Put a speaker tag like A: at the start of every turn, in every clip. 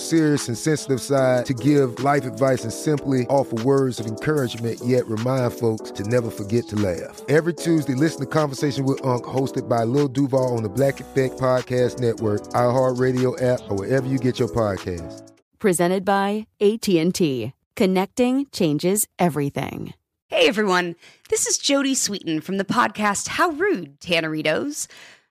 A: serious and sensitive side to give life advice and simply offer words of encouragement, yet remind folks to never forget to laugh. Every Tuesday, listen to Conversation with Unc, hosted by Lil Duval on the Black Effect Podcast Network, iHeartRadio app, or wherever you get your podcasts.
B: Presented by AT&T. Connecting changes everything.
C: Hey everyone, this is Jodie Sweetin from the podcast How Rude, Tanneritos.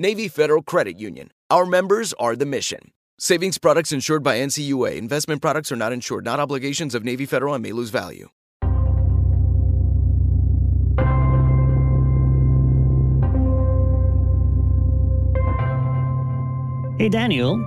D: Navy Federal Credit Union. Our members are the mission. Savings products insured by NCUA. Investment products are not insured, not obligations of Navy Federal and may lose value.
E: Hey, Daniel,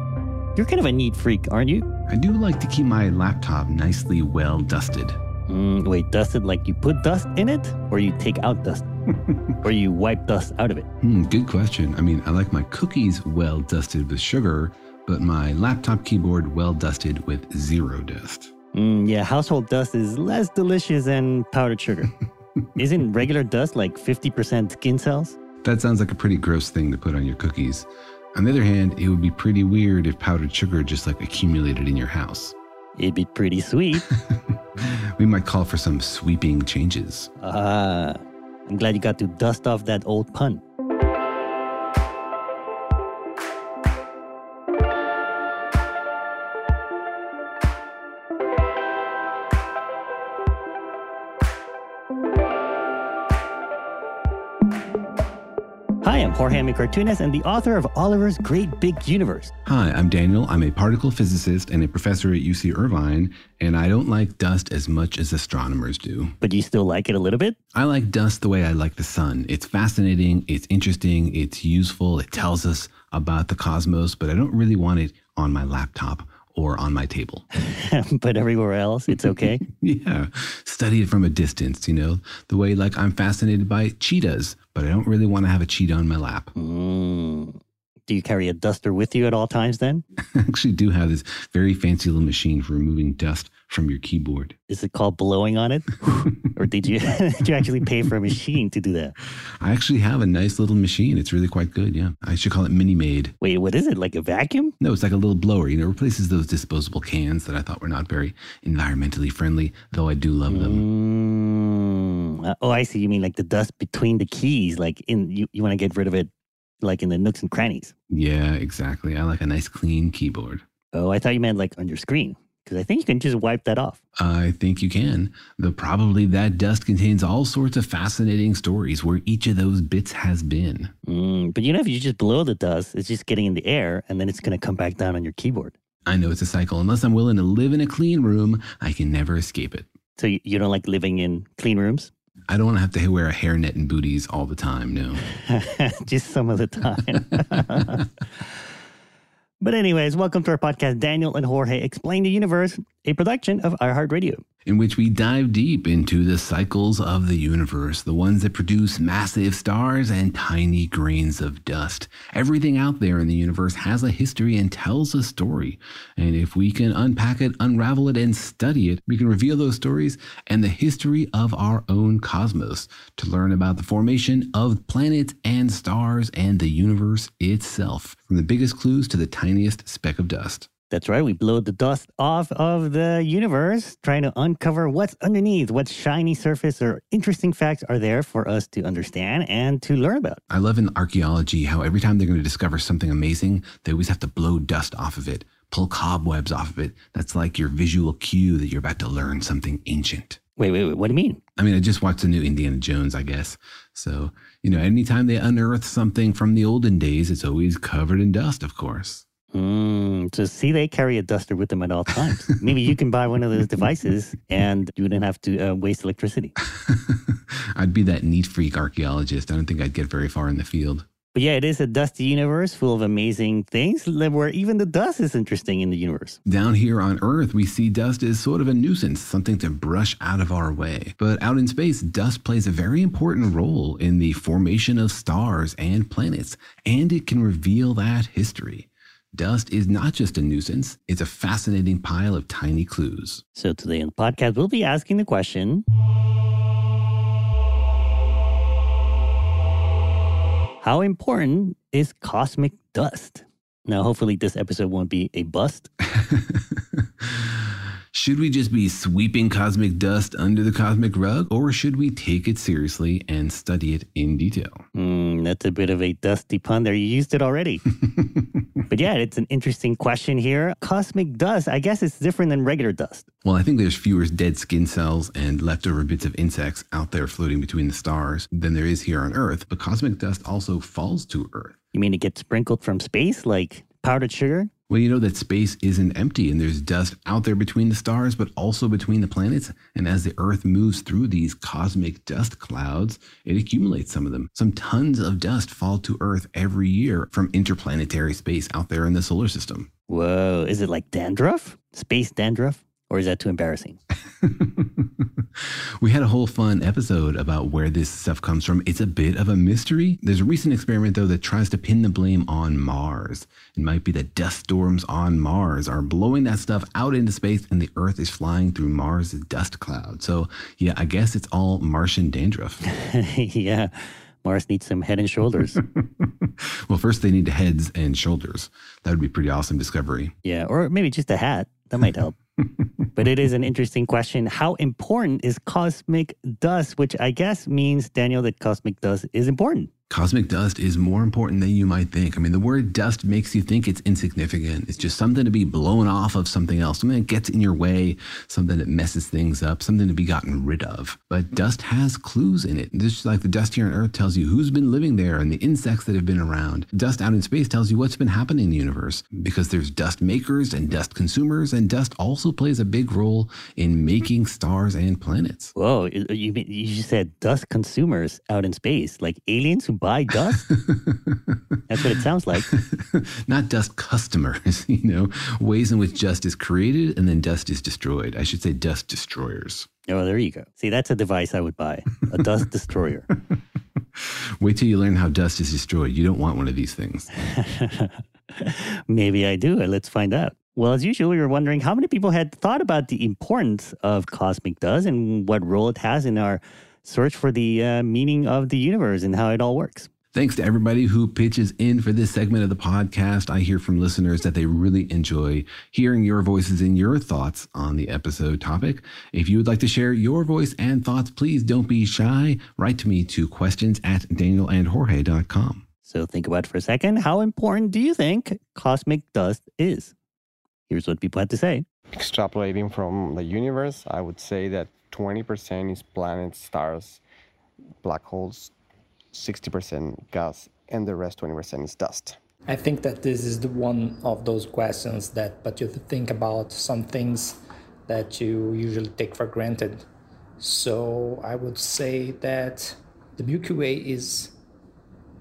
E: you're kind of a neat freak, aren't you?
F: I do like to keep my laptop nicely well dusted.
E: Mm, wait, dusted like you put dust in it, or you take out dust, or you wipe dust out of it?
F: Hmm, good question. I mean, I like my cookies well dusted with sugar, but my laptop keyboard well dusted with zero dust.
E: Mm, yeah, household dust is less delicious than powdered sugar. Isn't regular dust like 50% skin cells?
F: That sounds like a pretty gross thing to put on your cookies. On the other hand, it would be pretty weird if powdered sugar just like accumulated in your house.
E: It'd be pretty sweet.
F: we might call for some sweeping changes.
E: Ah, I'm glad you got to dust off that old pun. Hi, I'm Jorge M. Cartunes and the author of Oliver's Great Big Universe.
F: Hi, I'm Daniel. I'm a particle physicist and a professor at UC Irvine, and I don't like dust as much as astronomers do.
E: But you still like it a little bit?
F: I like dust the way I like the sun. It's fascinating, it's interesting, it's useful, it tells us about the cosmos, but I don't really want it on my laptop or on my table.
E: but everywhere else, it's okay?
F: yeah. Study it from a distance, you know, the way like I'm fascinated by cheetahs, but I don't really want to have a cheetah on my lap.
E: Mm. Do you carry a duster with you at all times then?
F: I actually do have this very fancy little machine for removing dust from your keyboard.
E: Is it called blowing on it? or did you did you actually pay for a machine to do that?
F: I actually have a nice little machine. It's really quite good, yeah. I should call it Mini Made.
E: Wait, what is it? Like a vacuum?
F: No, it's like a little blower. You know, replaces those disposable cans that I thought were not very environmentally friendly, though I do love them.
E: Mm. Oh, I see. You mean like the dust between the keys, like in you, you want to get rid of it like in the nooks and crannies.
F: Yeah, exactly. I like a nice clean keyboard.
E: Oh, I thought you meant like on your screen. Because I think you can just wipe that off.
F: I think you can. Though probably that dust contains all sorts of fascinating stories where each of those bits has been.
E: Mm, but you know, if you just blow the dust, it's just getting in the air and then it's going to come back down on your keyboard.
F: I know it's a cycle. Unless I'm willing to live in a clean room, I can never escape it.
E: So you, you don't like living in clean rooms?
F: I don't want to have to wear a hairnet and booties all the time, no.
E: just some of the time. But, anyways, welcome to our podcast, Daniel and Jorge Explain the Universe, a production of iHeartRadio
F: in which we dive deep into the cycles of the universe, the ones that produce massive stars and tiny grains of dust. Everything out there in the universe has a history and tells a story. And if we can unpack it, unravel it, and study it, we can reveal those stories and the history of our own cosmos to learn about the formation of planets and stars and the universe itself, from the biggest clues to the tiniest speck of dust.
E: That's right. We blow the dust off of the universe, trying to uncover what's underneath, what shiny surface or interesting facts are there for us to understand and to learn about.
F: I love in archaeology how every time they're going to discover something amazing, they always have to blow dust off of it, pull cobwebs off of it. That's like your visual cue that you're about to learn something ancient.
E: Wait, wait, wait. What do you mean?
F: I mean, I just watched the new Indiana Jones, I guess. So, you know, anytime they unearth something from the olden days, it's always covered in dust, of course.
E: Mm, so see, they carry a duster with them at all times. Maybe you can buy one of those devices and you wouldn't have to uh, waste electricity.
F: I'd be that neat freak archaeologist. I don't think I'd get very far in the field.
E: But yeah, it is a dusty universe full of amazing things where even the dust is interesting in the universe.
F: Down here on Earth, we see dust as sort of a nuisance, something to brush out of our way. But out in space, dust plays a very important role in the formation of stars and planets, and it can reveal that history. Dust is not just a nuisance, it's a fascinating pile of tiny clues.
E: So today on the podcast, we'll be asking the question How important is cosmic dust? Now, hopefully, this episode won't be a bust.
F: Should we just be sweeping cosmic dust under the cosmic rug, or should we take it seriously and study it in detail?
E: Mm, that's a bit of a dusty pun there. You used it already. but yeah, it's an interesting question here. Cosmic dust, I guess it's different than regular dust.
F: Well, I think there's fewer dead skin cells and leftover bits of insects out there floating between the stars than there is here on Earth, but cosmic dust also falls to Earth.
E: You mean it gets sprinkled from space like powdered sugar?
F: Well, you know that space isn't empty and there's dust out there between the stars, but also between the planets. And as the Earth moves through these cosmic dust clouds, it accumulates some of them. Some tons of dust fall to Earth every year from interplanetary space out there in the solar system.
E: Whoa, is it like dandruff? Space dandruff? Or is that too embarrassing?
F: we had a whole fun episode about where this stuff comes from. It's a bit of a mystery. There's a recent experiment, though, that tries to pin the blame on Mars. It might be that dust storms on Mars are blowing that stuff out into space and the Earth is flying through Mars' dust cloud. So, yeah, I guess it's all Martian dandruff.
E: yeah. Mars needs some head and shoulders.
F: well, first they need heads and shoulders. That would be pretty awesome discovery.
E: Yeah, or maybe just a hat. That might help. But it is an interesting question. How important is cosmic dust? Which I guess means, Daniel, that cosmic dust is important.
F: Cosmic dust is more important than you might think. I mean, the word dust makes you think it's insignificant. It's just something to be blown off of something else, something that gets in your way, something that messes things up, something to be gotten rid of. But dust has clues in it. Just like the dust here on Earth tells you who's been living there and the insects that have been around. Dust out in space tells you what's been happening in the universe because there's dust makers and dust consumers, and dust also plays a big role in making stars and planets.
E: Whoa, you, you said dust consumers out in space, like aliens who buy dust? That's what it sounds like.
F: Not dust customers, you know, ways in which dust is created and then dust is destroyed. I should say dust destroyers.
E: Oh, there you go. See, that's a device I would buy a dust destroyer.
F: Wait till you learn how dust is destroyed. You don't want one of these things.
E: Maybe I do. Let's find out. Well, as usual, we were wondering how many people had thought about the importance of cosmic dust and what role it has in our search for the uh, meaning of the universe and how it all works.
F: Thanks to everybody who pitches in for this segment of the podcast. I hear from listeners that they really enjoy hearing your voices and your thoughts on the episode topic. If you would like to share your voice and thoughts, please don't be shy. Write to me to questions at danielandjorge.com.
E: So think about it for a second. How important do you think cosmic dust is? Here's what people had to say.
G: Extrapolating from the universe, I would say that 20% is planets, stars, black holes, 60% gas, and the rest 20% is dust.
H: I think that this is the one of those questions that but you think about some things that you usually take for granted. So I would say that the Milky Way is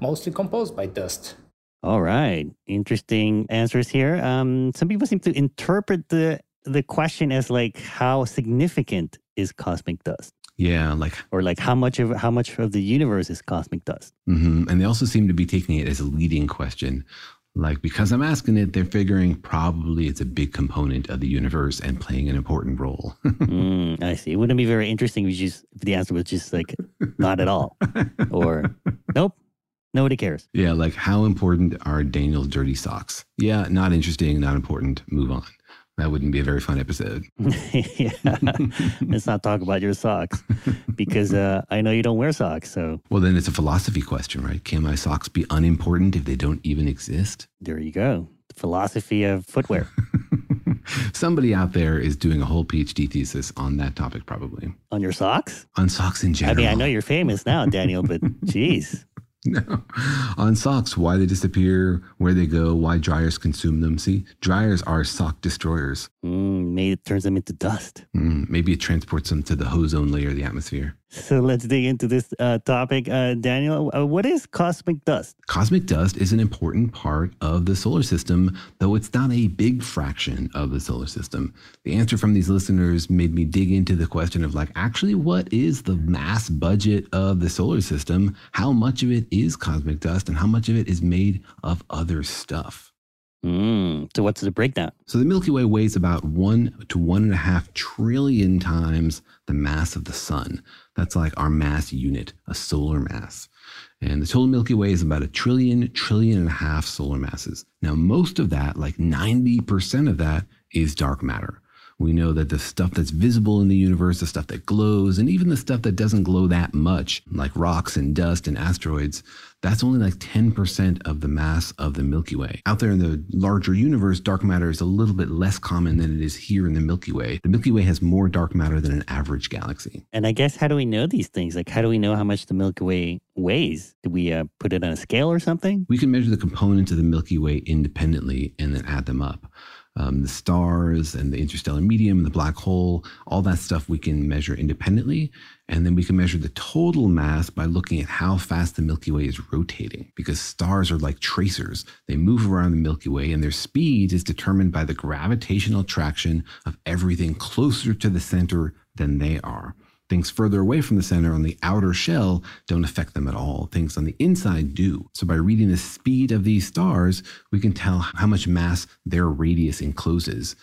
H: mostly composed by dust.
E: All right. Interesting answers here. Um, some people seem to interpret the the question is like how significant is cosmic dust?
F: Yeah, like
E: Or like how much of how much of the universe is cosmic dust?
F: hmm And they also seem to be taking it as a leading question. Like, because I'm asking it, they're figuring probably it's a big component of the universe and playing an important role.
E: Mm, I see. It Wouldn't be very interesting if, just, if the answer was just like not at all, or nope, nobody cares.
F: yeah, like, how important are Daniel's dirty socks? Yeah, not interesting, not important. Move on. That wouldn't be a very fun episode.
E: yeah, let's not talk about your socks because uh, I know you don't wear socks. So
F: Well, then it's a philosophy question, right? Can my socks be unimportant if they don't even exist?
E: there you go. The philosophy of footwear.
F: Somebody out there is doing a whole PhD thesis on that topic, probably
E: On your socks?
F: on socks in general.
E: I mean, I know you're famous now, Daniel, but geez.
F: No. On socks, why they disappear, where they go, why dryers consume them. See, dryers are sock destroyers.
E: Mm, maybe it turns them into dust.
F: Mm, maybe it transports them to the ozone layer of the atmosphere.
E: So let's dig into this uh, topic. Uh, Daniel, uh, what is cosmic dust?
F: Cosmic dust is an important part of the solar system, though it's not a big fraction of the solar system. The answer from these listeners made me dig into the question of, like, actually, what is the mass budget of the solar system? How much of it is cosmic dust, and how much of it is made of other stuff?
E: Mm, so what's the breakdown?
F: So the Milky Way weighs about one to one and a half trillion times the mass of the sun. That's like our mass unit, a solar mass. And the total Milky Way is about a trillion, trillion and a half solar masses. Now, most of that, like 90% of that, is dark matter. We know that the stuff that's visible in the universe, the stuff that glows, and even the stuff that doesn't glow that much, like rocks and dust and asteroids, that's only like 10% of the mass of the Milky Way. Out there in the larger universe, dark matter is a little bit less common than it is here in the Milky Way. The Milky Way has more dark matter than an average galaxy.
E: And I guess how do we know these things? Like, how do we know how much the Milky Way weighs? Do we uh, put it on a scale or something?
F: We can measure the components of the Milky Way independently and then add them up. Um, the stars and the interstellar medium and the black hole, all that stuff we can measure independently. And then we can measure the total mass by looking at how fast the Milky Way is rotating because stars are like tracers. They move around the Milky Way and their speed is determined by the gravitational attraction of everything closer to the center than they are. Things further away from the center on the outer shell don't affect them at all. Things on the inside do. So, by reading the speed of these stars, we can tell how much mass their radius encloses.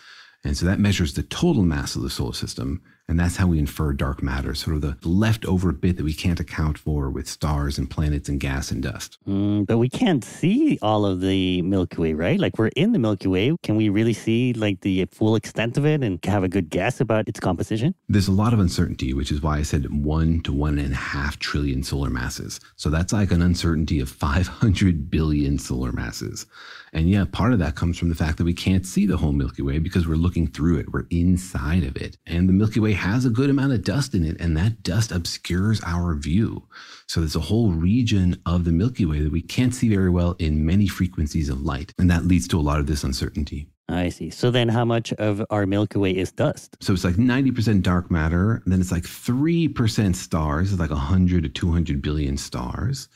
F: And so that measures the total mass of the solar system. And that's how we infer dark matter, sort of the leftover bit that we can't account for with stars and planets and gas and dust.
E: Mm, but we can't see all of the Milky Way, right? Like, we're in the Milky Way. Can we really see like the full extent of it and have a good guess about its composition?
F: There's a lot of uncertainty, which is why I said one to one and a half trillion solar masses. So that's like an uncertainty of 500 billion solar masses. And yeah, part of that comes from the fact that we can't see the whole Milky Way because we're looking through it. We're inside of it. And the Milky Way has a good amount of dust in it, and that dust obscures our view. So there's a whole region of the Milky Way that we can't see very well in many frequencies of light. And that leads to a lot of this uncertainty.
E: I see. So then, how much of our Milky Way is dust?
F: So it's like 90% dark matter. And then it's like 3% stars, it's like 100 to 200 billion stars.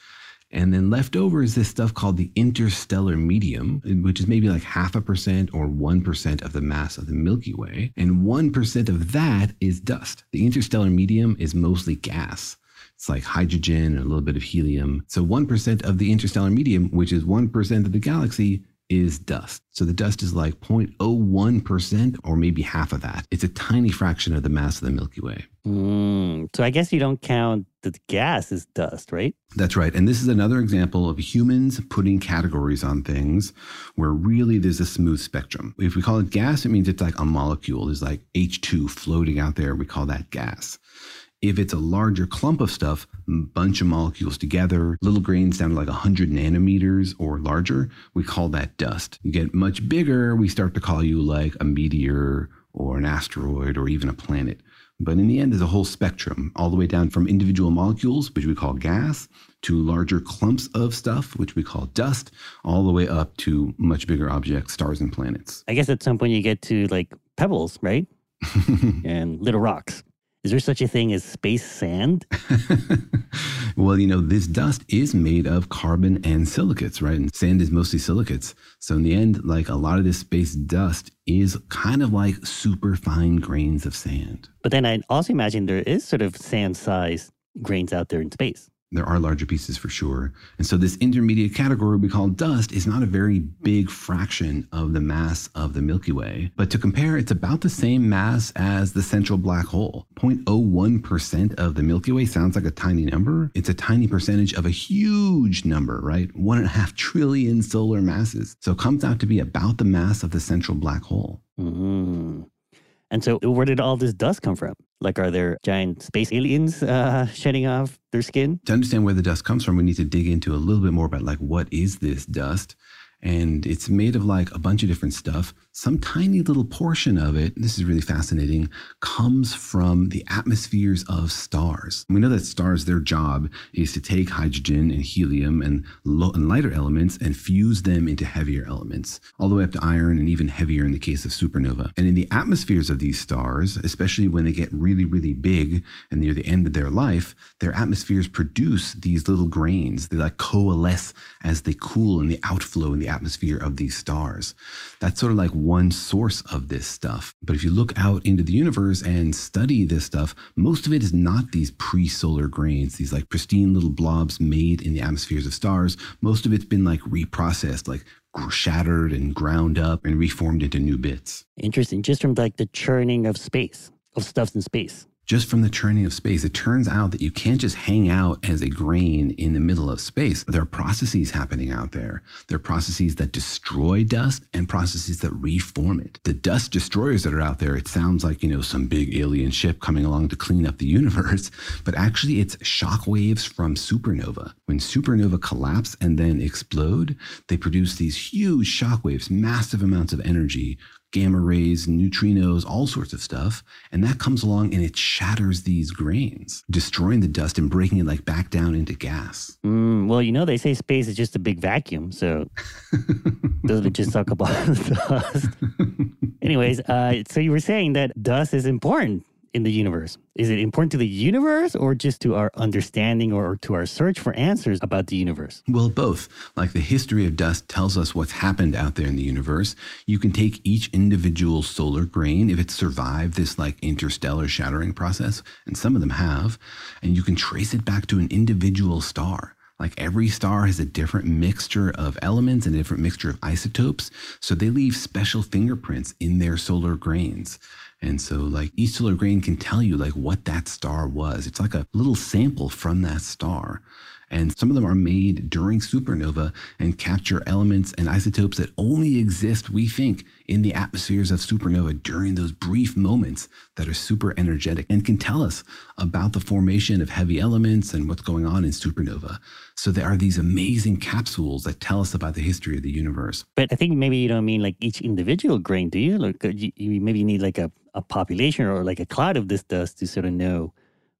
F: And then left over is this stuff called the interstellar medium, which is maybe like half a percent or 1% of the mass of the Milky Way. And 1% of that is dust. The interstellar medium is mostly gas. It's like hydrogen and a little bit of helium. So 1% of the interstellar medium, which is 1% of the galaxy, is dust. So the dust is like 0.01% or maybe half of that. It's a tiny fraction of the mass of the Milky Way.
E: Mm, so I guess you don't count the gas as dust, right?
F: That's right. And this is another example of humans putting categories on things where really there's a smooth spectrum. If we call it gas, it means it's like a molecule. There's like H2 floating out there. We call that gas. If it's a larger clump of stuff, bunch of molecules together, little grains down to like 100 nanometers or larger, we call that dust. You get much bigger, we start to call you like a meteor or an asteroid or even a planet. But in the end, there's a whole spectrum, all the way down from individual molecules, which we call gas, to larger clumps of stuff, which we call dust, all the way up to much bigger objects, stars and planets.
E: I guess at some point you get to like pebbles, right? and little rocks. Is there such a thing as space sand?
F: Well, you know, this dust is made of carbon and silicates, right? And sand is mostly silicates. So in the end, like a lot of this space dust is kind of like super fine grains of sand.
E: But then I also imagine there is sort of sand sized grains out there in space.
F: There are larger pieces for sure. And so this intermediate category we call dust is not a very big fraction of the mass of the Milky Way. But to compare, it's about the same mass as the central black hole. 0.01% of the Milky Way sounds like a tiny number. It's a tiny percentage of a huge number, right? One and a half trillion solar masses. So it comes out to be about the mass of the central black hole.
E: Mm. And so, where did all this dust come from? Like, are there giant space aliens uh, shedding off their skin?
F: To understand where the dust comes from, we need to dig into a little bit more about like what is this dust and it's made of like a bunch of different stuff. Some tiny little portion of it, this is really fascinating, comes from the atmospheres of stars. We know that stars, their job is to take hydrogen and helium and, low, and lighter elements and fuse them into heavier elements, all the way up to iron and even heavier in the case of supernova. And in the atmospheres of these stars, especially when they get really, really big and near the end of their life, their atmospheres produce these little grains. They like coalesce as they cool in the outflow in the atmosphere of these stars. That's sort of like one source of this stuff. But if you look out into the universe and study this stuff, most of it is not these pre solar grains, these like pristine little blobs made in the atmospheres of stars. Most of it's been like reprocessed, like shattered and ground up and reformed into new bits.
E: Interesting. Just from like the churning of space, of stuffs in space
F: just from the churning of space. It turns out that you can't just hang out as a grain in the middle of space. There are processes happening out there. There are processes that destroy dust and processes that reform it. The dust destroyers that are out there, it sounds like, you know, some big alien ship coming along to clean up the universe, but actually it's shock waves from supernova. When supernova collapse and then explode, they produce these huge shock waves, massive amounts of energy gamma rays, neutrinos, all sorts of stuff. And that comes along and it shatters these grains, destroying the dust and breaking it like back down into gas.
E: Mm, well, you know, they say space is just a big vacuum. So doesn't it just suck up all the dust? Anyways, uh, so you were saying that dust is important in the universe? Is it important to the universe or just to our understanding or to our search for answers about the universe?
F: Well, both. Like the history of dust tells us what's happened out there in the universe. You can take each individual solar grain, if it survived this like interstellar shattering process, and some of them have, and you can trace it back to an individual star. Like every star has a different mixture of elements and a different mixture of isotopes. So they leave special fingerprints in their solar grains. And so like solar grain can tell you like what that star was. It's like a little sample from that star. And some of them are made during supernova and capture elements and isotopes that only exist, we think, in the atmospheres of supernova during those brief moments that are super energetic and can tell us about the formation of heavy elements and what's going on in supernova. So there are these amazing capsules that tell us about the history of the universe.
E: But I think maybe you don't mean like each individual grain, do you? Like you, you maybe need like a, a population or like a cloud of this dust to sort of know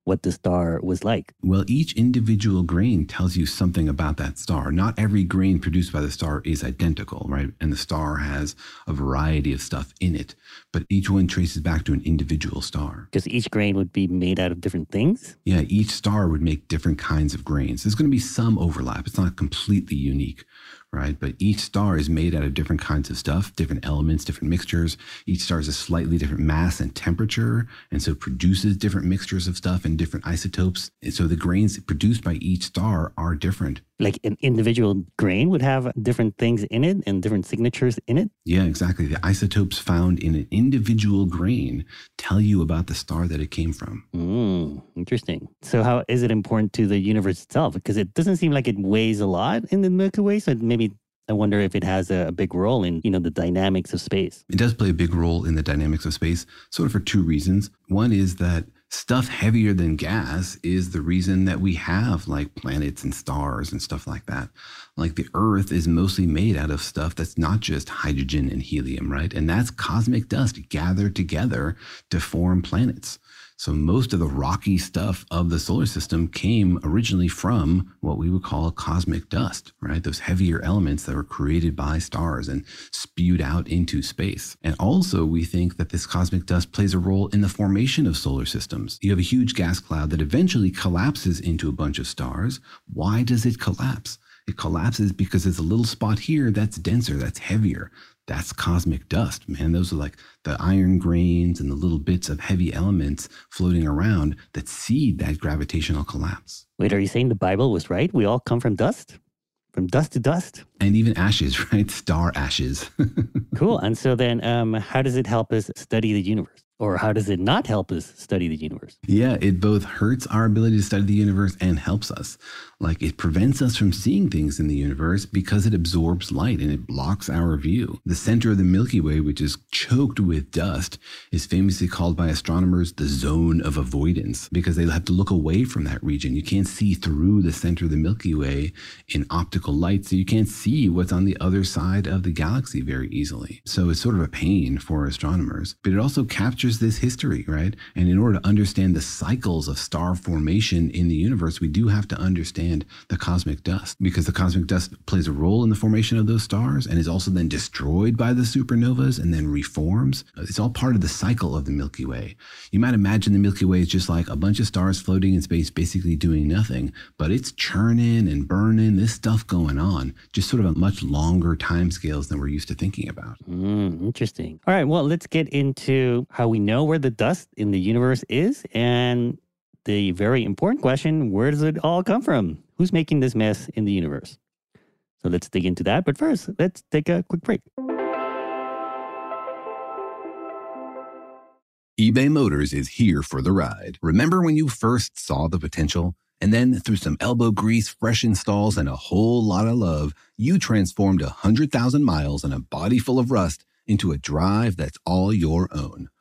E: what the star was like.
F: Well, each individual grain tells you something about that star. Not every grain produced by the star is identical, right? And the star has a variety of stuff in it, but each one traces back to an individual star.
E: Because each grain would be made out of different things?
F: Yeah, each star would make different kinds of grains. There's going to be some overlap. It's not completely unique right? But each star is made out of different kinds of stuff, different elements, different mixtures. Each star is a slightly different mass and temperature, and so produces different mixtures of stuff and different isotopes. And so the grains produced by each star are different.
E: Like an individual grain would have different things in it and different signatures in it?
F: Yeah, exactly. The isotopes found in an individual grain tell you about the star that it came from.
E: Mm, interesting. So, how is it important to the universe itself? Because it doesn't seem like it weighs a lot in the Milky Way. So, maybe I wonder if it has a, big role in, you know, the dynamics of space.
F: It does play a big role in the dynamics of space, sort of for two reasons. One is that stuff heavier than gas is the reason that we have like planets and stars and stuff like that. Like the Earth is mostly made out of stuff that's not just hydrogen and helium, right? And that's cosmic dust gathered together to form planets. So most of the rocky stuff of the solar system came originally from what we would call cosmic dust, right? Those heavier elements that were created by stars and spewed out into space. And also we think that this cosmic dust plays a role in the formation of solar systems. You have a huge gas cloud that eventually collapses into a bunch of stars. Why does it collapse? It collapses because there's a little spot here that's denser, that's heavier. That's cosmic dust, man. Those are like the iron grains and the little bits of heavy elements floating around that seed that gravitational collapse.
E: Wait, are you saying the Bible was right? We all come from dust? From dust to dust?
F: And even ashes, right? Star ashes.
E: cool. And so then, um, how does it help us study the universe? Or how does it not help us study the universe?
F: Yeah, it both hurts our ability to study the universe and helps us. Like it prevents us from seeing things in the universe because it absorbs light and it blocks our view. The center of the Milky Way, which is choked with dust, is famously called by astronomers the zone of avoidance because they have to look away from that region. You can't see through the center of the Milky Way in optical light, so you can't see what's on the other side of the galaxy very easily. So it's sort of a pain for astronomers, but it also captures this history, right? And in order to understand the cycles of star formation in the universe, we do have to understand the cosmic dust because the cosmic dust plays a role in the formation of those stars and is also then destroyed by the supernovas and then reforms. It's all part of the cycle of the Milky Way. You might imagine the Milky Way is just like a bunch of stars floating in space, basically doing nothing, but it's churning and burning, this stuff going on, just sort of a much longer time scales than we're used to thinking about.
E: Mm, interesting. All right, well, let's get into how we know where the dust in the universe is and the very important question where does it all come from? Who's making this mess in the universe? So let's dig into that. But first, let's take a quick break.
F: eBay Motors is here for the ride. Remember when you first saw the potential? And then, through some elbow grease, fresh installs, and a whole lot of love, you transformed a 100,000 miles and a body full of rust into a drive that's all your own.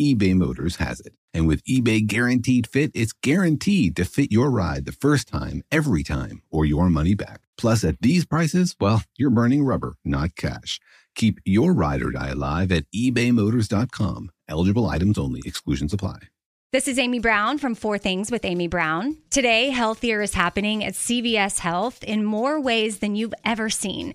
F: eBay Motors has it. And with eBay Guaranteed Fit, it's guaranteed to fit your ride the first time, every time, or your money back. Plus, at these prices, well, you're burning rubber, not cash. Keep your ride or die alive at ebaymotors.com. Eligible items only, exclusions apply.
I: This is Amy Brown from Four Things with Amy Brown. Today, healthier is happening at CVS Health in more ways than you've ever seen.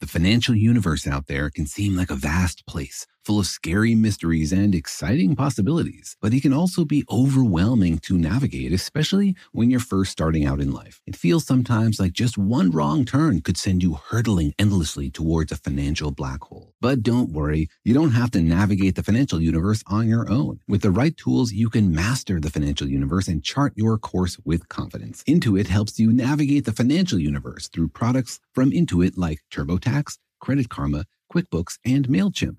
F: The financial universe out there can seem like a vast place full of scary mysteries and exciting possibilities, but it can also be overwhelming to navigate, especially when you're first starting out in life. It feels sometimes like just one wrong turn could send you hurtling endlessly towards a financial black hole. But don't worry, you don't have to navigate the financial universe on your own. With the right tools, you can master the financial universe and chart your course with confidence. Intuit helps you navigate the financial universe through products from Intuit like TurboTax, Credit Karma, QuickBooks, and MailChimp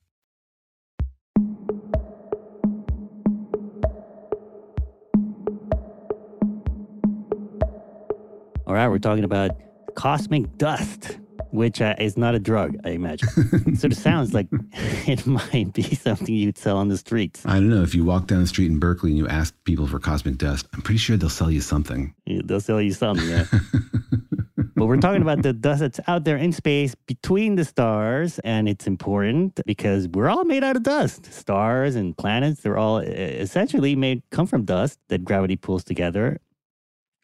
E: All right, we're talking about cosmic dust, which uh, is not a drug, I imagine. so it sounds like it might be something you'd sell on the streets.
F: I don't know. If you walk down the street in Berkeley and you ask people for cosmic dust, I'm pretty sure they'll sell you something.
E: Yeah, they'll sell you something, yeah. but we're talking about the dust that's out there in space between the stars, and it's important because we're all made out of dust. Stars and planets, they're all essentially made come from dust that gravity pulls together.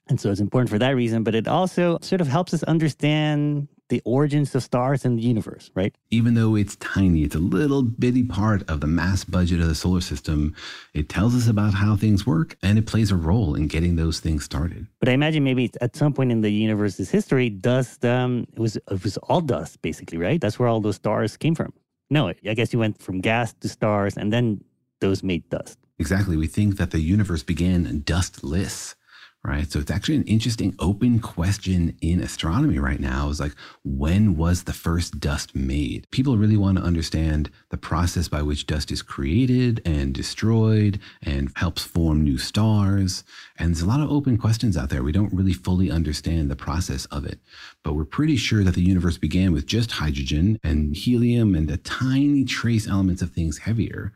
E: And so it's important for that reason, but it also sort of helps us understand the origins of stars in the universe, right?
F: Even though it's tiny, it's a little bitty part of the mass budget of the solar system. It tells us about how things work and it plays a role in getting those things started.
E: But I imagine maybe at some point in the universe's history, dust um, it was it was all dust basically, right? That's where all those stars came from. No, I guess you went from gas to stars, and then those made dust.
F: Exactly. We think that the universe began dustless right? So it's actually an interesting open question in astronomy right now is like, when was the first dust made? People really want to understand the process by which dust is created and destroyed and helps form new stars. And there's a lot of open questions out there. We don't really fully understand the process of it, but we're pretty sure that the universe began with just hydrogen and helium and a tiny trace elements of things heavier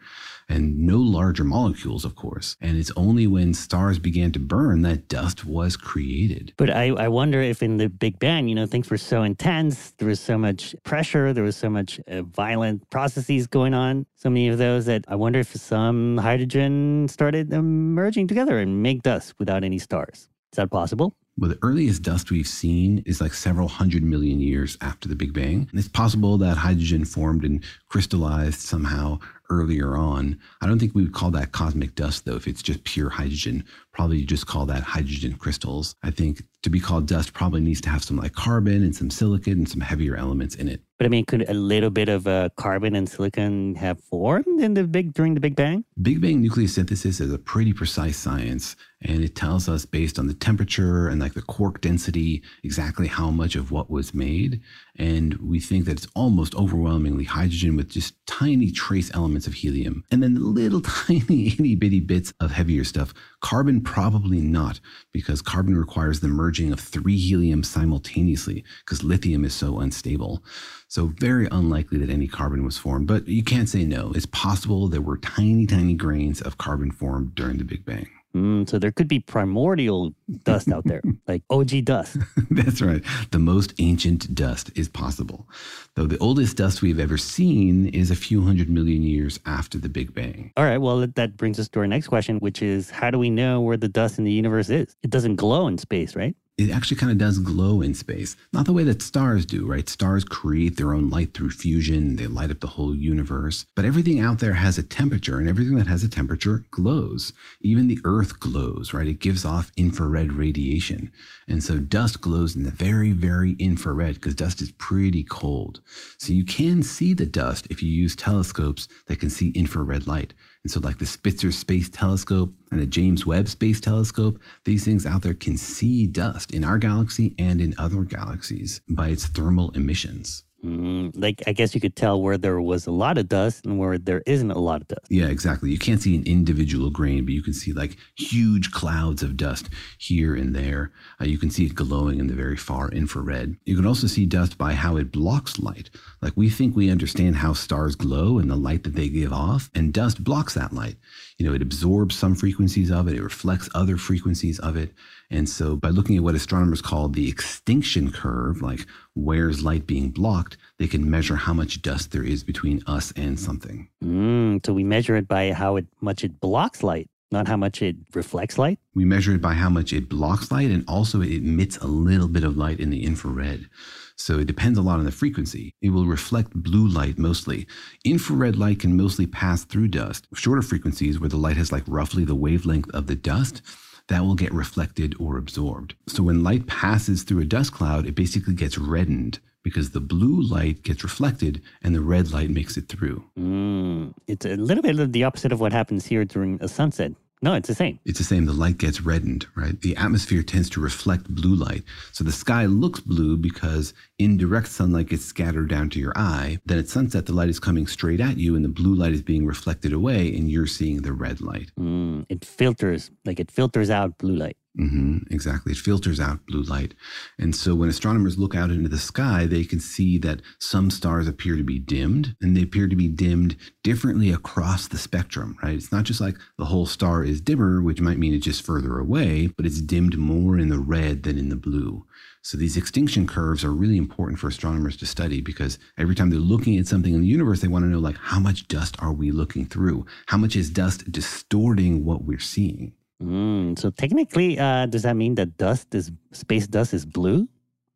F: and no larger molecules, of course. And it's only when stars began to burn that dust was created.
E: But I, I wonder if in the Big Bang, you know, things were so intense, there was so much pressure, there was so much uh, violent processes going on, so many of those that I wonder if some hydrogen started merging together and make dust without any stars. Is that possible?
F: Well, the earliest dust we've seen is like several hundred million years after the Big Bang. And it's possible that hydrogen formed and crystallized somehow earlier on. I don't think we would call that cosmic dust, though, if it's just pure hydrogen. Probably you just call that hydrogen crystals. I think to be called dust probably needs to have some like carbon and some silicon and some heavier elements in it.
E: But I mean, could a little bit of uh, carbon and silicon have formed in the big during the Big Bang?
F: Big Bang nucleosynthesis is a pretty precise science, and it tells us based on the temperature and like the quark density exactly how much of what was made. And we think that it's almost overwhelmingly hydrogen with just tiny trace elements of helium, and then little tiny itty bitty bits of heavier stuff. Carbon probably not, because carbon requires the merging of three helium simultaneously, because lithium is so unstable. So, very unlikely that any carbon was formed, but you can't say no. It's possible there were tiny, tiny grains of carbon formed during the Big Bang.
E: Mm, so there could be primordial dust out there, like OG dust.
F: That's right. The most ancient dust is possible. Though the oldest dust we've ever seen is a few hundred million years after the Big Bang.
E: All right. Well, that brings us to our next question, which is how do we know where the dust in the universe is? It doesn't glow in space, right?
F: It actually kind of does glow in space. Not the way that stars do, right? Stars create their own light through fusion, they light up the whole universe. But everything out there has a temperature, and everything that has a temperature glows. Even the Earth glows, right? It gives off infrared radiation. And so dust glows in the very, very infrared because dust is pretty cold. So you can see the dust if you use telescopes that can see infrared light. And so, like the Spitzer Space Telescope and the James Webb Space Telescope, these things out there can see dust in our galaxy and in other galaxies by its thermal emissions.
E: Mm, like, I guess you could tell where there was a lot of dust and where there isn't a lot of dust.
F: Yeah, exactly. You can't see an individual grain, but you can see like huge clouds of dust here and there. Uh, you can see it glowing in the very far infrared. You can also see dust by how it blocks light. Like, we think we understand how stars glow and the light that they give off, and dust blocks that light. You know, it absorbs some frequencies of it, it reflects other frequencies of it. And so, by looking at what astronomers call the extinction curve, like where's light being blocked, they can measure how much dust there is between us and something.
E: Mm, so, we measure it by how it, much it blocks light, not how much it reflects light?
F: We measure it by how much it blocks light and also it emits a little bit of light in the infrared. So it depends a lot on the frequency. It will reflect blue light mostly. Infrared light can mostly pass through dust. Shorter frequencies where the light has like roughly the wavelength of the dust, that will get reflected or absorbed. So when light passes through a dust cloud, it basically gets reddened because the blue light gets reflected and the red light makes it through.
E: Mm, it's a little bit of the opposite of what happens here during a sunset. No, it's the same.
F: It's the same. The light gets reddened, right? The atmosphere tends to reflect blue light. So the sky looks blue because indirect sunlight gets scattered down to your eye. Then at sunset, the light is coming straight at you and the blue light is being reflected away and you're seeing the red light.
E: Mm, it filters, like it filters out blue light.
F: Mm-hmm, exactly. It filters out blue light. And so when astronomers look out into the sky, they can see that some stars appear to be dimmed and they appear to be dimmed differently across the spectrum, right? It's not just like the whole star is dimmer, which might mean it's just further away, but it's dimmed more in the red than in the blue. So these extinction curves are really important for astronomers to study because every time they're looking at something in the universe, they want to know like how much dust are we looking through? How much is dust distorting what we're seeing?
E: Mm, so technically, uh, does that mean that dust is space dust is blue?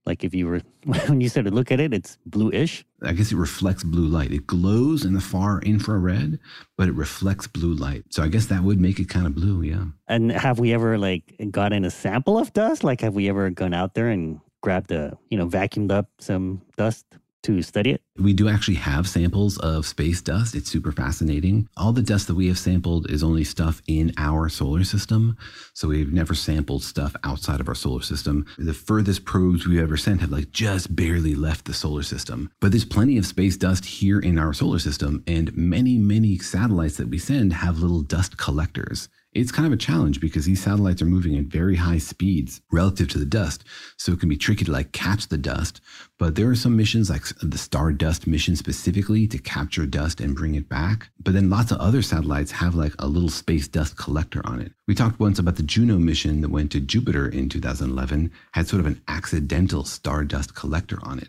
E: Like if you were when you said to look at it, it's bluish.
F: I guess it reflects blue light. It glows in the far infrared, but it reflects blue light. So I guess that would make it kind of blue, yeah.
E: And have we ever like gotten a sample of dust? Like have we ever gone out there and grabbed a you know vacuumed up some dust? To study it?
F: We do actually have samples of space dust. It's super fascinating. All the dust that we have sampled is only stuff in our solar system. So we've never sampled stuff outside of our solar system. The furthest probes we've ever sent have like just barely left the solar system. But there's plenty of space dust here in our solar system, and many, many satellites that we send have little dust collectors it's kind of a challenge because these satellites are moving at very high speeds relative to the dust. So it can be tricky to like catch the dust. But there are some missions like the Stardust mission specifically to capture dust and bring it back. But then lots of other satellites have like a little space dust collector on it. We talked once about the Juno mission that went to Jupiter in 2011, had sort of an accidental stardust collector on it.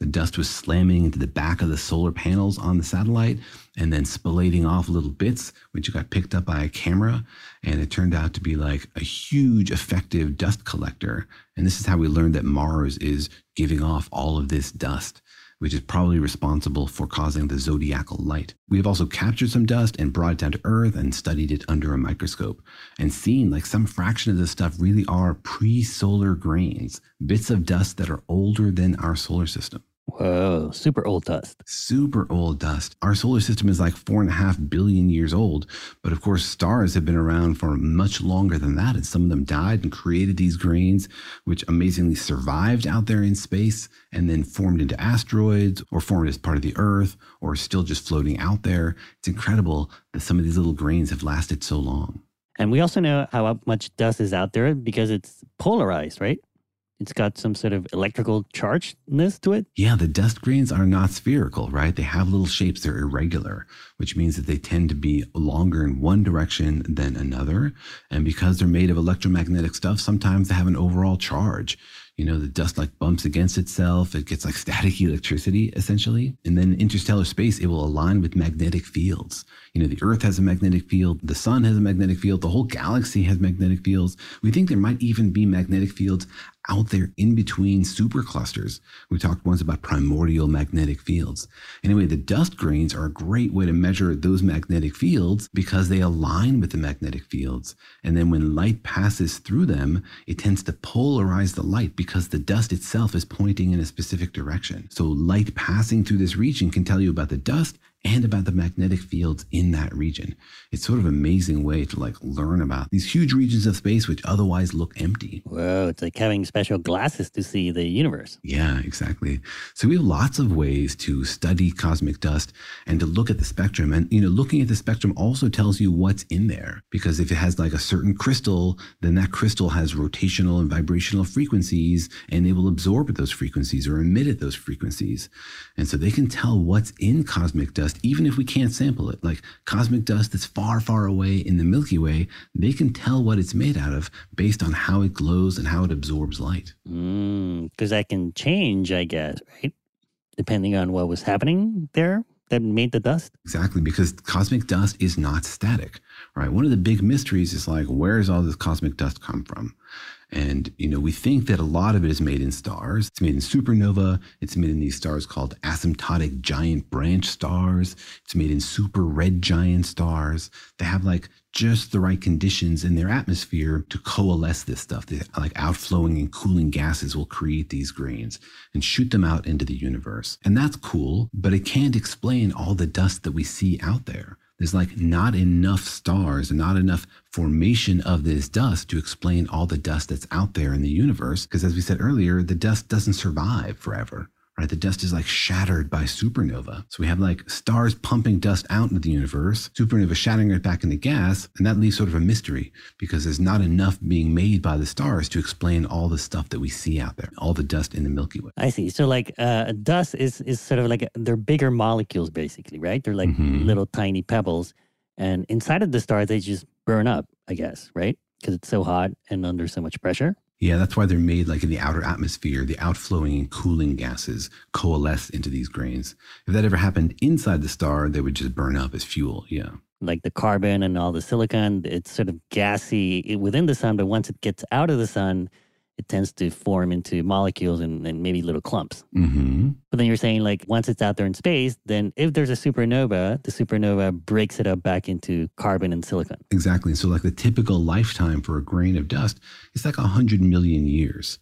F: The dust was slamming into the back of the solar panels on the satellite and then spallating off little bits, which got picked up by a camera. And it turned out to be like a huge effective dust collector. And this is how we learned that Mars is giving off all of this dust which is probably responsible for causing the zodiacal light. We have also captured some dust and brought it down to Earth and studied it under a microscope and seen like some fraction of this stuff really are pre solar grains, bits of dust that are older than our solar system.
E: Whoa, super old dust.
F: Super old dust. Our solar system is like four and a half billion years old. But of course, stars have been around for much longer than that. And some of them died and created these grains, which amazingly survived out there in space and then formed into asteroids or formed as part of the Earth or still just floating out there. It's incredible that some of these little grains have lasted so long.
E: And we also know how much dust is out there because it's polarized, right? It's got some sort of electrical chargedness to it.
F: Yeah, the dust grains are not spherical, right? They have little shapes, they're irregular, which means that they tend to be longer in one direction than another. And because they're made of electromagnetic stuff, sometimes they have an overall charge. You know, the dust like bumps against itself. It gets like static electricity, essentially. And then interstellar space, it will align with magnetic fields. You know, the Earth has a magnetic field, the sun has a magnetic field, the whole galaxy has magnetic fields. We think there might even be magnetic fields out there in between superclusters. We talked once about primordial magnetic fields. Anyway, the dust grains are a great way to measure those magnetic fields because they align with the magnetic fields. And then when light passes through them, it tends to polarize the light because the dust itself is pointing in a specific direction. So light passing through this region can tell you about the dust and about the magnetic fields in that region. It's sort of an amazing way to like learn about these huge regions of space which otherwise look empty.
E: Whoa, it's like having special glasses to see the universe.
F: Yeah, exactly. So we have lots of ways to study cosmic dust and to look at the spectrum. And you know, looking at the spectrum also tells you what's in there because if it has like a certain crystal, then that crystal has rotational and vibrational frequencies and they will absorb those frequencies or emit at those frequencies. And so they can tell what's in cosmic dust dust, even if we can't sample it, like cosmic dust that's far, far away in the Milky Way, they can tell what it's made out of based on how it glows and how it absorbs light.
E: Because mm, that can change, I guess, right? Depending on what was happening there that made the dust?
F: Exactly, because cosmic dust is not static, right? One of the big mysteries is like, where does all this cosmic dust come from? And, you know, we think that a lot of it is made in stars. It's made in supernova. It's made in these stars called asymptotic giant branch stars. It's made in super red giant stars. They have like just the right conditions in their atmosphere to coalesce this stuff. The, like outflowing and cooling gases will create these grains and shoot them out into the universe. And that's cool, but it can't explain all the dust that we see out there there's like not enough stars and not enough formation of this dust to explain all the dust that's out there in the universe. Because as we said earlier, the dust doesn't survive forever right? The dust is like shattered by supernova. So we have like stars pumping dust out into the universe, supernova shattering it back into gas, and that leaves sort of a mystery because there's not enough being made by the stars to explain all the stuff that we see out there, all the dust in the Milky Way.
E: I see. So like uh, dust is is sort of like they're bigger molecules basically, right? They're like mm-hmm. little tiny pebbles, and inside of the star they just burn up, I guess, right? Because it's so hot and under so much pressure.
F: Yeah, that's why they're made like in the outer atmosphere. The outflowing and cooling gases coalesce into these grains. If that ever happened inside the star, they would just burn up as fuel. Yeah.
E: Like the carbon and all the silicon, it's sort of gassy within the sun, but once it gets out of the sun, it tends to form into molecules and, and maybe little clumps.
F: Mm-hmm.
E: But then you're saying like once it's out there in space, then if there's a supernova, the supernova breaks it up back into carbon and silicon.
F: Exactly. So like the typical lifetime for a grain of dust is like 100 million years.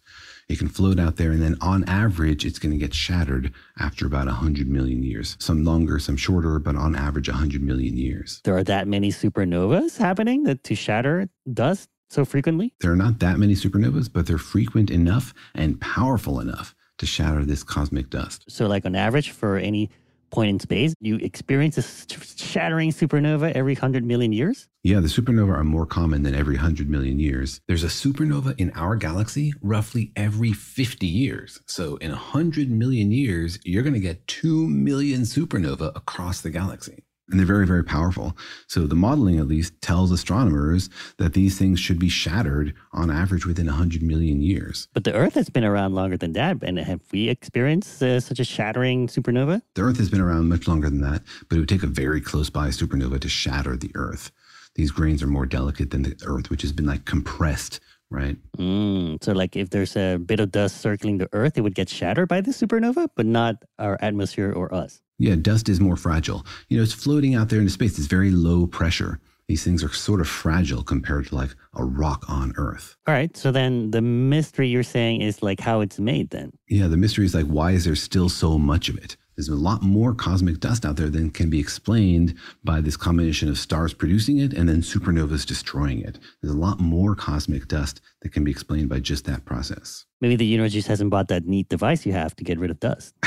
F: It can float out there, and then on average, it's going to get shattered after about 100 million years. Some longer, some shorter, but on average, 100 million years.
E: There are that many supernovas happening that to shatter dust so frequently?
F: There are not that many supernovas, but they're frequent enough and powerful enough to shatter this cosmic dust.
E: So, like on average, for any point in space, you experience a shattering supernova every 100 million years?
F: Yeah, the supernova are more common than every 100 million years. There's a supernova in our galaxy roughly every 50 years. So, in 100 million years, you're going to get 2 million supernova across the galaxy and they're very, very powerful. So the modeling, at least, tells astronomers that these things should be shattered on average within 100 million years.
E: But the Earth has been around longer than that. And have we experienced uh, such a shattering supernova?
F: The Earth has been around much longer than that, but it would take a very close by supernova to shatter the Earth. These grains are more delicate than the Earth, which has been like compressed right?
E: Mm, so, like, if there's a bit of dust circling the Earth, it would get shattered by the supernova, but not our atmosphere or us.
F: Yeah, dust is more fragile. You know, it's floating out there into space. It's very low pressure. These things are sort of fragile compared to like a rock on Earth.
E: All right. So then the mystery you're saying is like how it's made then?
F: Yeah, the mystery is like why is there still so much of it? There's a lot more cosmic dust out there than can be explained by this combination of stars producing it and then supernovas destroying it. There's a lot more cosmic dust that can be explained by just that process.
E: Maybe the universe just hasn't bought that neat device you have to get rid of dust.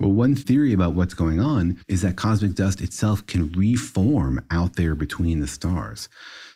F: Well, one theory about what's going on is that cosmic dust itself can reform out there between the stars.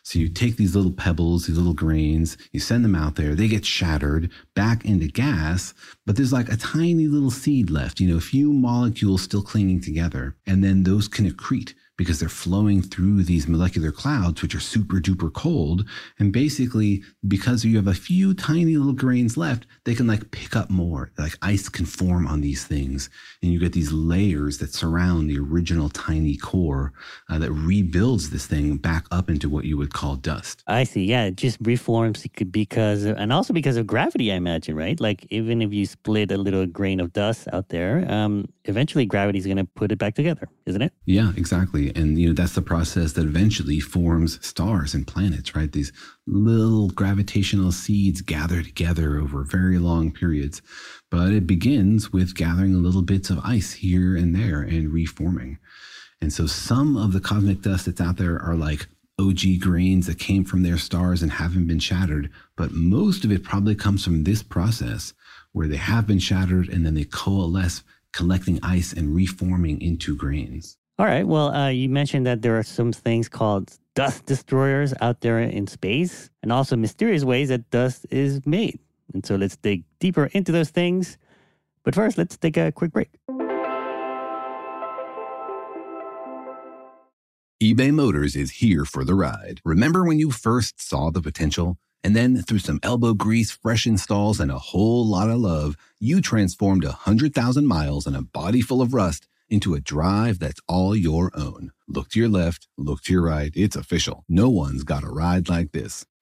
F: So you take these little pebbles, these little grains, you send them out there, they get shattered back into gas, but there's like a tiny little seed left, you know, a few molecules still clinging together, and then those can accrete because they're flowing through these molecular clouds, which are super duper cold. And basically, because you have a few tiny little grains left, they can like pick up more. Like ice can form on these things. And you get these layers that surround the original tiny core uh, that rebuilds this thing back up into what you would call dust.
E: I see. Yeah. It just reforms because, and also because of gravity, I imagine, right? Like even if you split a little grain of dust out there, um, eventually gravity is going to put it back together, isn't it?
F: Yeah, exactly. And, you know, that's the process that eventually forms stars and planets, right? These little gravitational seeds gather together over very long periods. But it begins with gathering little bits of ice here and there and reforming. And so some of the cosmic dust that's out there are like OG grains that came from their stars and haven't been shattered. But most of it probably comes from this process where they have been shattered and then they coalesce, collecting ice and reforming into grains.
E: All right. Well, uh, you mentioned that there are some things called dust destroyers out there in space, and also mysterious ways that dust is made. And so let's dig deeper into those things. But first, let's take a quick break.
F: eBay Motors is here for the ride. Remember when you first saw the potential? And then, through some elbow grease, fresh installs, and a whole lot of love, you transformed a 100,000 miles and a body full of rust into a drive that's all your own. Look to your left, look to your right. It's official. No one's got a ride like this.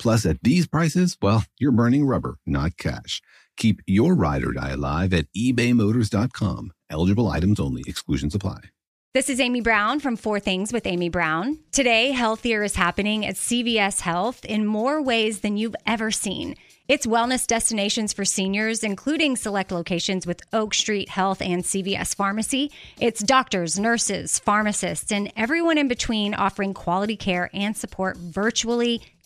F: Plus, at these prices, well, you're burning rubber, not cash. Keep your ride or die alive at ebaymotors.com. Eligible items only, exclusions apply.
I: This is Amy Brown from Four Things with Amy Brown. Today, healthier is happening at CVS Health in more ways than you've ever seen. It's wellness destinations for seniors, including select locations with Oak Street Health and CVS Pharmacy. It's doctors, nurses, pharmacists, and everyone in between offering quality care and support virtually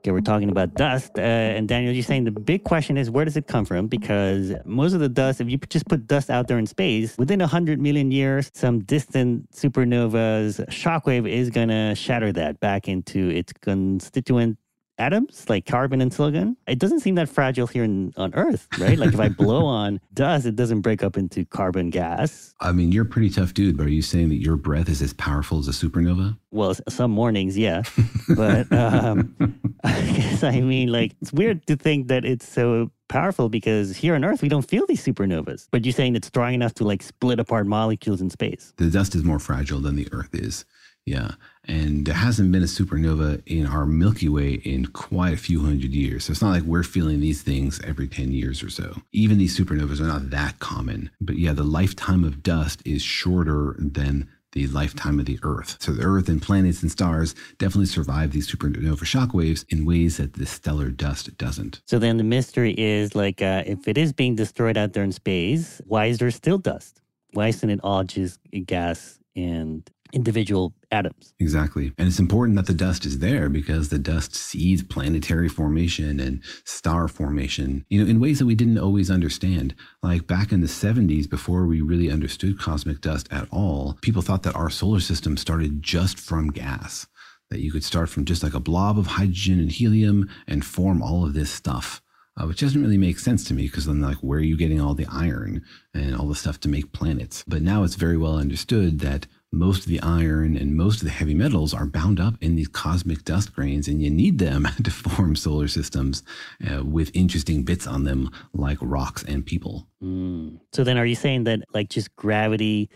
E: Okay, we're talking about dust. Uh, and Daniel, you're saying the big question is where does it come from? Because most of the dust, if you just put dust out there in space, within 100 million years, some distant supernova's shockwave is going to shatter that back into its constituent atoms like carbon and silicon. It doesn't seem that fragile here in, on Earth, right? Like if I blow on dust, it doesn't break up into carbon gas.
F: I mean, you're a pretty tough dude, but are you saying that your breath is as powerful as a supernova?
E: Well, some mornings, yeah. but um, I guess I mean, like, it's weird to think that it's so powerful because here on Earth, we don't feel these supernovas. But you're saying it's strong enough to like split apart molecules in space.
F: The dust is more fragile than the Earth is. Yeah. And there hasn't been a supernova in our Milky Way in quite a few hundred years. So it's not like we're feeling these things every 10 years or so. Even these supernovas are not that common. But yeah, the lifetime of dust is shorter than the lifetime of the Earth. So the Earth and planets and stars definitely survive these supernova shockwaves in ways that the stellar dust doesn't.
E: So then the mystery is like, uh, if it is being destroyed out there in space, why is there still dust? Why isn't it all just gas and individual atoms.
F: Exactly. And it's important that the dust is there because the dust seeds planetary formation and star formation, you know, in ways that we didn't always understand. Like back in the 70s, before we really understood cosmic dust at all, people thought that our solar system started just from gas, that you could start from just like a blob of hydrogen and helium and form all of this stuff. Uh, which doesn't really make sense to me because then, like, where are you getting all the iron and all the stuff to make planets? But now it's very well understood that most of the iron and most of the heavy metals are bound up in these cosmic dust grains, and you need them to form solar systems uh, with interesting bits on them, like rocks and people.
E: Mm. So then, are you saying that like just gravity?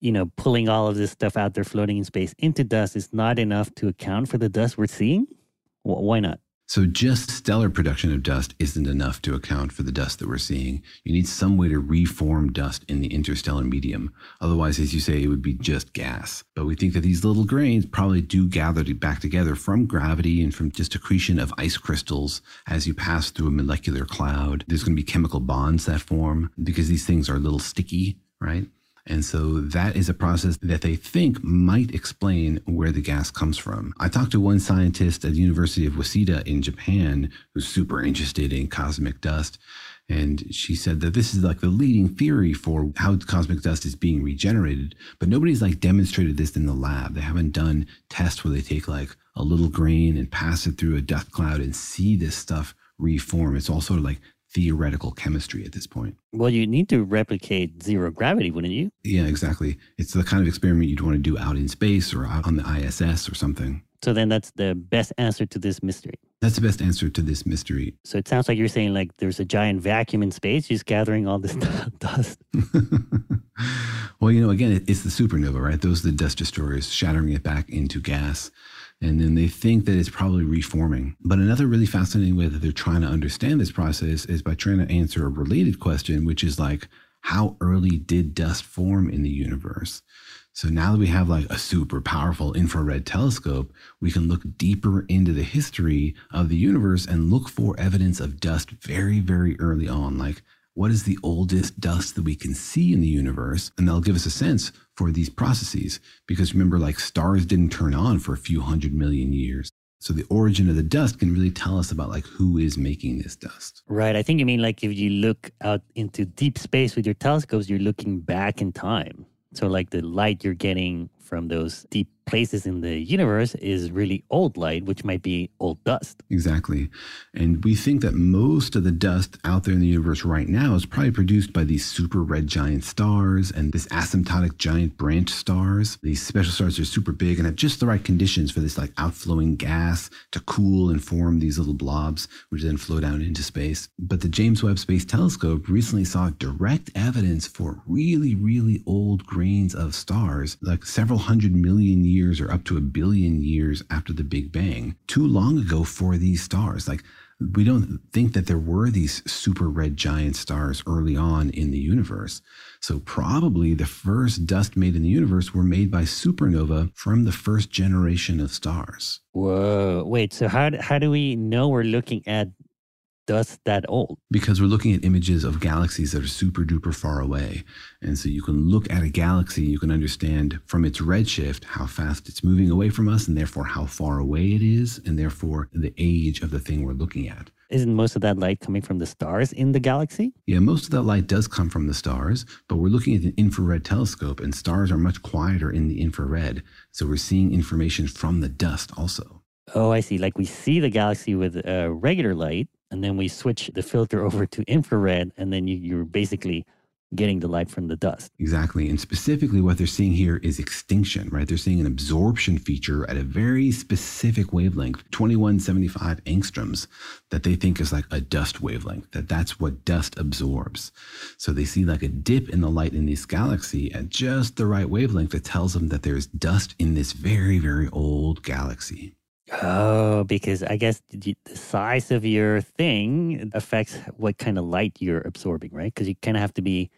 E: you know, pulling all of this stuff out there floating in space into dust is not enough to account for the dust we're seeing? Why not?
F: So, just stellar production of dust isn't enough to account for the dust that we're seeing. You need some way to reform dust in the interstellar medium. Otherwise, as you say, it would be just gas. But we think that these little grains probably do gather back together from gravity and from just accretion of ice crystals as you pass through a molecular cloud. There's going to be chemical bonds that form because these things are a little sticky, right? And so that is a process that they think might explain where the gas comes from. I talked to one scientist at the University of Waseda in Japan who's super interested in cosmic dust. And she said that this is like the leading theory for how cosmic dust is being regenerated. But nobody's like demonstrated this in the lab. They haven't done tests where they take like a little grain and pass it through a dust cloud and see this stuff reform. It's all sort of like theoretical chemistry at this point.
E: Well, you need to replicate zero gravity, wouldn't you?
F: Yeah, exactly. It's the kind of experiment you'd want to do out in space or out on the ISS or something.
E: So then that's the best answer to this mystery.
F: That's the best answer to this mystery.
E: So it sounds like you're saying like there's a giant vacuum in space just gathering all this dust.
F: well, you know, again, it's the supernova, right? Those are the dust destroyers shattering it back into gas and then they think that it's probably reforming. But another really fascinating way that they're trying to understand this process is by trying to answer a related question, which is like, how early did dust form in the universe? So now that we have like a super powerful infrared telescope, we can look deeper into the history of the universe and look for evidence of dust very, very early on. Like, what is the oldest dust that we can see in the universe? And that'll give us a sense for these processes. Because remember, like stars didn't turn on for a few hundred million years. So the origin of the dust can really tell us about like who is making this dust.
E: Right. I think you mean like if you look out into deep space with your telescopes, you're looking back in time. So like the light you're getting from those deep places in the universe is really old light, which might be old dust.
F: Exactly. And we think that most of the dust out there in the universe right now is probably produced by these super red giant stars and this asymptotic giant branch stars. These special stars are super big and have just the right conditions for this like outflowing gas to cool and form these little blobs, which then flow down into space. But the James Webb Space Telescope recently saw direct evidence for really, really old grains of stars, like several hundred million years years or up to a billion years after the Big Bang, too long ago for these stars. Like, we don't think that there were these super red giant stars early on in the universe. So, probably the first dust made in the universe were made by supernova from the first generation of stars.
E: Whoa. Wait, so how, how do we know we're looking at dust that old?
F: Because we're looking at images of galaxies that are super duper far away. And so you can look at a galaxy, you can understand from its redshift how fast it's moving away from us, and therefore how far away it is, and therefore the age of the thing we're looking at.
E: Isn't most of that light coming from the stars in the galaxy?
F: Yeah, most of that light does come from the stars, but we're looking at an infrared telescope, and stars are much quieter in the infrared. So we're seeing information from the dust also.
E: Oh, I see. Like we see the galaxy with uh, regular light, and then we switch the filter over to infrared, and then you, you're basically getting the light from the dust.
F: Exactly. And specifically, what they're seeing here is extinction, right? They're seeing an absorption feature at a very specific wavelength, 2175 angstroms, that they think is like a dust wavelength, that that's what dust absorbs. So they see like a dip in the light in this galaxy at just the right wavelength that tells them that there's dust in this very, very old galaxy.
E: Oh, because I guess the size of your thing affects what kind of light you're absorbing, right? Because you kind of have to be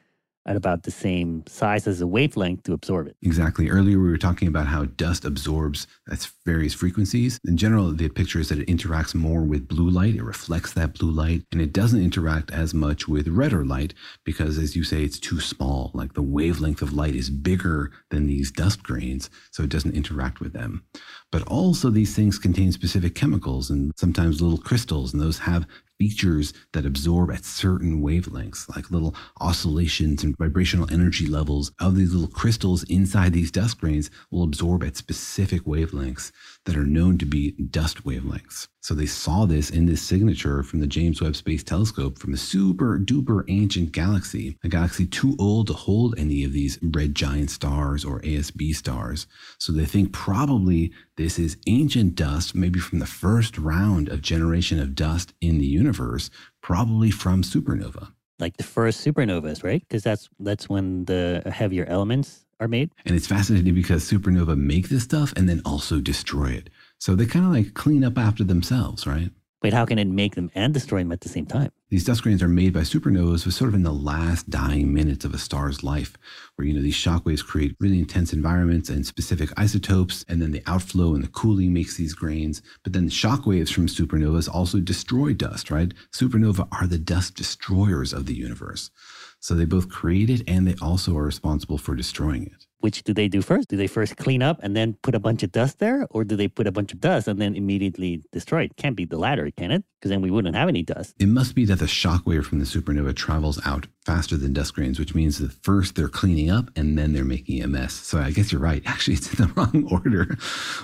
E: at about the same size as the wavelength to absorb it.
F: Exactly. Earlier, we were talking about how dust absorbs at various frequencies. In general, the picture is that it interacts more with blue light, it reflects that blue light, and it doesn't interact as much with redder light because, as you say, it's too small. Like the wavelength of light is bigger than these dust grains, so it doesn't interact with them. But also, these things contain specific chemicals and sometimes little crystals, and those have features that absorb at certain wavelengths, like little oscillations and vibrational energy levels of these little crystals inside these dust grains will absorb at specific wavelengths that are known to be dust wavelengths. So they saw this in this signature from the James Webb Space Telescope from a super duper ancient galaxy, a galaxy too old to hold any of these red giant stars or AGB stars. So they think probably this is ancient dust, maybe from the first round of generation of dust in the universe, probably from supernova
E: like the first supernovas, right? Because that's that's when the heavier elements are made.
F: And it's fascinating because supernova make this stuff and then also destroy it. So they kind of like clean up after themselves, right?
E: Wait, how can it make them and destroy them at the same time?
F: These dust grains are made by supernovas, but sort of in the last dying minutes of a star's life, where you know these shock waves create really intense environments and specific isotopes, and then the outflow and the cooling makes these grains. But then the shock waves from supernovas also destroy dust, right? Supernova are the dust destroyers of the universe. So they both create it and they also are responsible for destroying it.
E: Which do they do first? Do they first clean up and then put a bunch of dust there? Or do they put a bunch of dust and then immediately destroy it? Can't be the latter, can it? Because then we wouldn't have any dust.
F: It must be that the shock wave from the supernova travels out faster than dust grains, which means that first they're cleaning up and then they're making a mess. So I guess you're right. Actually, it's in the wrong order,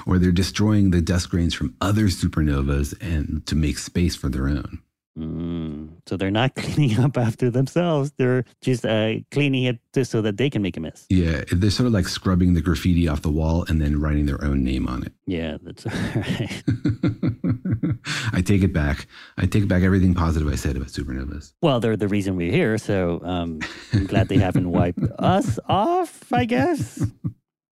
F: or they're destroying the dust grains from other supernovas and to make space for their own.
E: Mm, so they're not cleaning up after themselves. They're just uh, cleaning it just so that they can make a mess.
F: Yeah, they're sort of like scrubbing the graffiti off the wall and then writing their own name on it.
E: Yeah, that's right.
F: I take it back. I take back everything positive I said about supernovas.
E: Well, they're the reason we're here. So um, I'm glad they haven't wiped us off, I guess.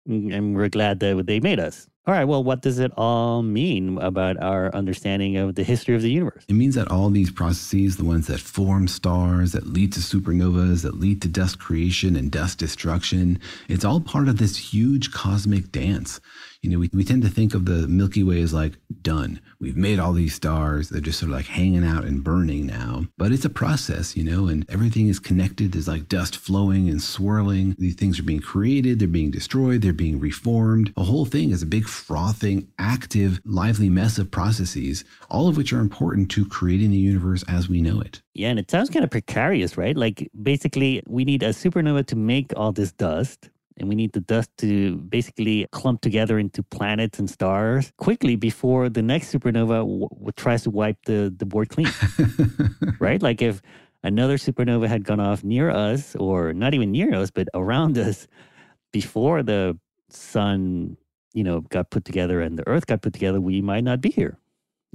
E: And we're glad that they made us. All right, well, what does it all mean about our understanding of the history of the universe?
F: It means that all these processes, the ones that form stars, that lead to supernovas, that lead to dust creation and dust destruction, it's all part of this huge cosmic dance. You know, we, we tend to think of the Milky Way as like done. We've made all these stars. They're just sort of like hanging out and burning now. But it's a process, you know, and everything is connected. There's like dust flowing and swirling. These things are being created, they're being destroyed, they're being reformed. The whole thing is a big frothing, active, lively mess of processes, all of which are important to creating the universe as we know it.
E: Yeah, and it sounds kind of precarious, right? Like basically, we need a supernova to make all this dust and we need the dust to basically clump together into planets and stars quickly before the next supernova w- w- tries to wipe the, the board clean. right? Like if another supernova had gone off near us, or not even near us, but around us before the sun, you know, got put together and the earth got put together, we might not be here.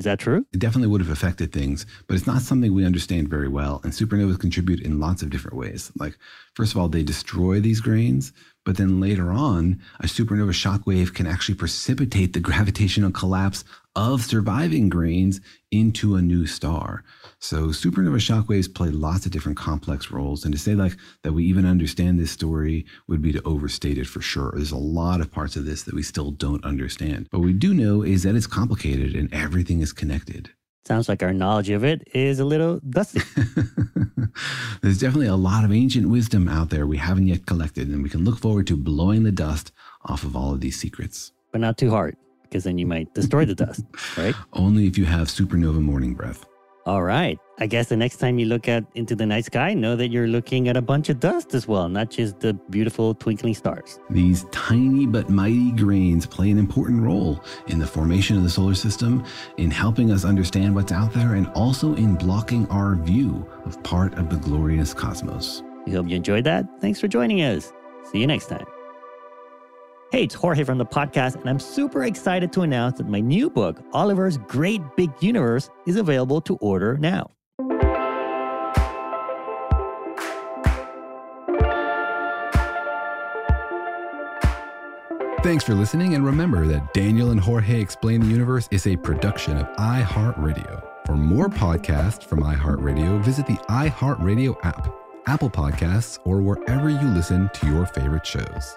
E: Is that true?
F: It definitely would have affected things, but it's not something we understand very well. And supernovas contribute in lots of different ways. Like, first of all, they destroy these grains, but then later on, a supernova shockwave can actually precipitate the gravitational collapse of surviving grains into a new star. So supernova shockwaves play lots of different complex roles. And to say like that we even understand this story would be to overstate it for sure. There's a lot of parts of this that we still don't understand. But what we do know is that it's complicated and everything is connected.
E: Sounds like our knowledge of it is a little dusty.
F: There's definitely a lot of ancient wisdom out there we haven't yet collected, and we can look forward to blowing the dust off of all of these secrets.
E: But not too hard, because then you might destroy the dust, right?
F: Only if you have supernova morning breath.
E: All right. I guess the next time you look at into the night sky, know that you're looking at a bunch of dust as well, not just the beautiful twinkling stars.
F: These tiny but mighty grains play an important role in the formation of the solar system, in helping us understand what's out there, and also in blocking our view of part of the glorious cosmos.
E: We hope you enjoyed that. Thanks for joining us. See you next time. Hey, it's Jorge from the podcast, and I'm super excited to announce that my new book, Oliver's Great Big Universe, is available to order now.
F: Thanks for listening, and remember that Daniel and Jorge Explain the Universe is a production of iHeartRadio. For more podcasts from iHeartRadio, visit the iHeartRadio app, Apple Podcasts, or wherever you listen to your favorite shows.